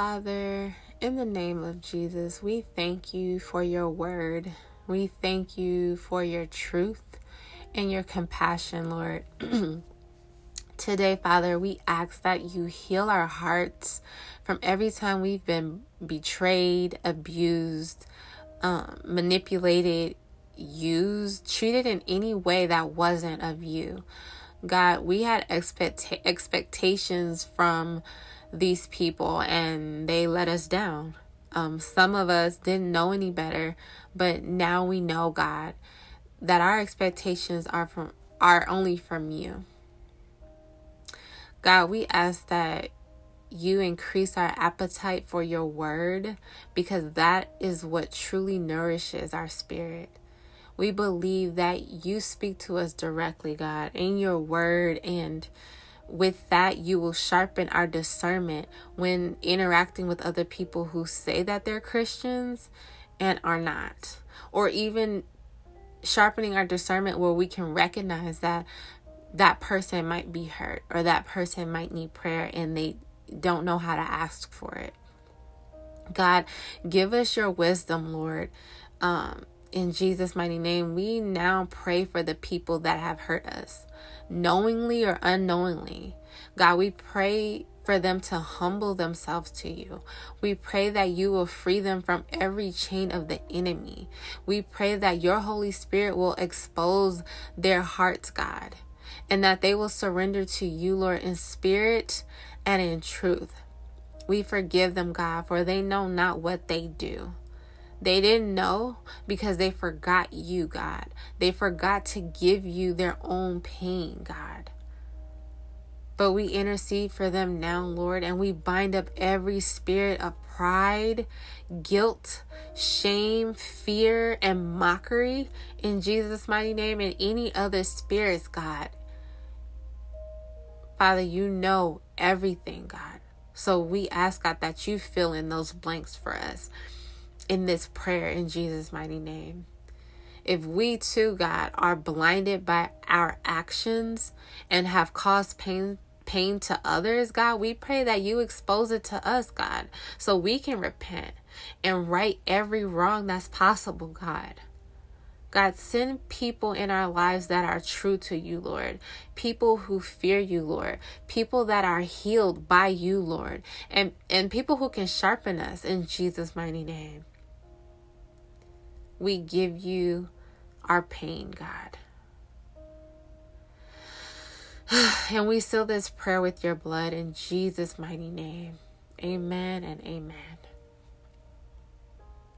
Father, in the name of Jesus, we thank you for your word. We thank you for your truth and your compassion, Lord. Today, Father, we ask that you heal our hearts from every time we've been betrayed, abused, um, manipulated, used, treated in any way that wasn't of you. God, we had expect- expectations from these people and they let us down. Um, some of us didn't know any better, but now we know, God, that our expectations are from are only from you. God, we ask that you increase our appetite for your word because that is what truly nourishes our spirit. We believe that you speak to us directly, God, in your word, and with that, you will sharpen our discernment when interacting with other people who say that they're Christians and are not, or even sharpening our discernment where we can recognize that that person might be hurt or that person might need prayer and they don't know how to ask for it. God, give us your wisdom, Lord. Um, in Jesus' mighty name, we now pray for the people that have hurt us, knowingly or unknowingly. God, we pray for them to humble themselves to you. We pray that you will free them from every chain of the enemy. We pray that your Holy Spirit will expose their hearts, God and that they will surrender to you, Lord, in spirit and in truth. We forgive them, God, for they know not what they do. They didn't know because they forgot you, God. They forgot to give you their own pain, God. But we intercede for them now, Lord, and we bind up every spirit of pride, guilt, shame, fear, and mockery in Jesus' mighty name and any other spirits, God. Father, you know everything, God. So we ask, God, that you fill in those blanks for us in this prayer in Jesus' mighty name. If we too, God, are blinded by our actions and have caused pain pain to others, God, we pray that you expose it to us, God, so we can repent and right every wrong that's possible, God. God, send people in our lives that are true to you, Lord. People who fear you, Lord. People that are healed by you, Lord. And, and people who can sharpen us in Jesus' mighty name. We give you our pain, God. And we seal this prayer with your blood in Jesus' mighty name. Amen and amen.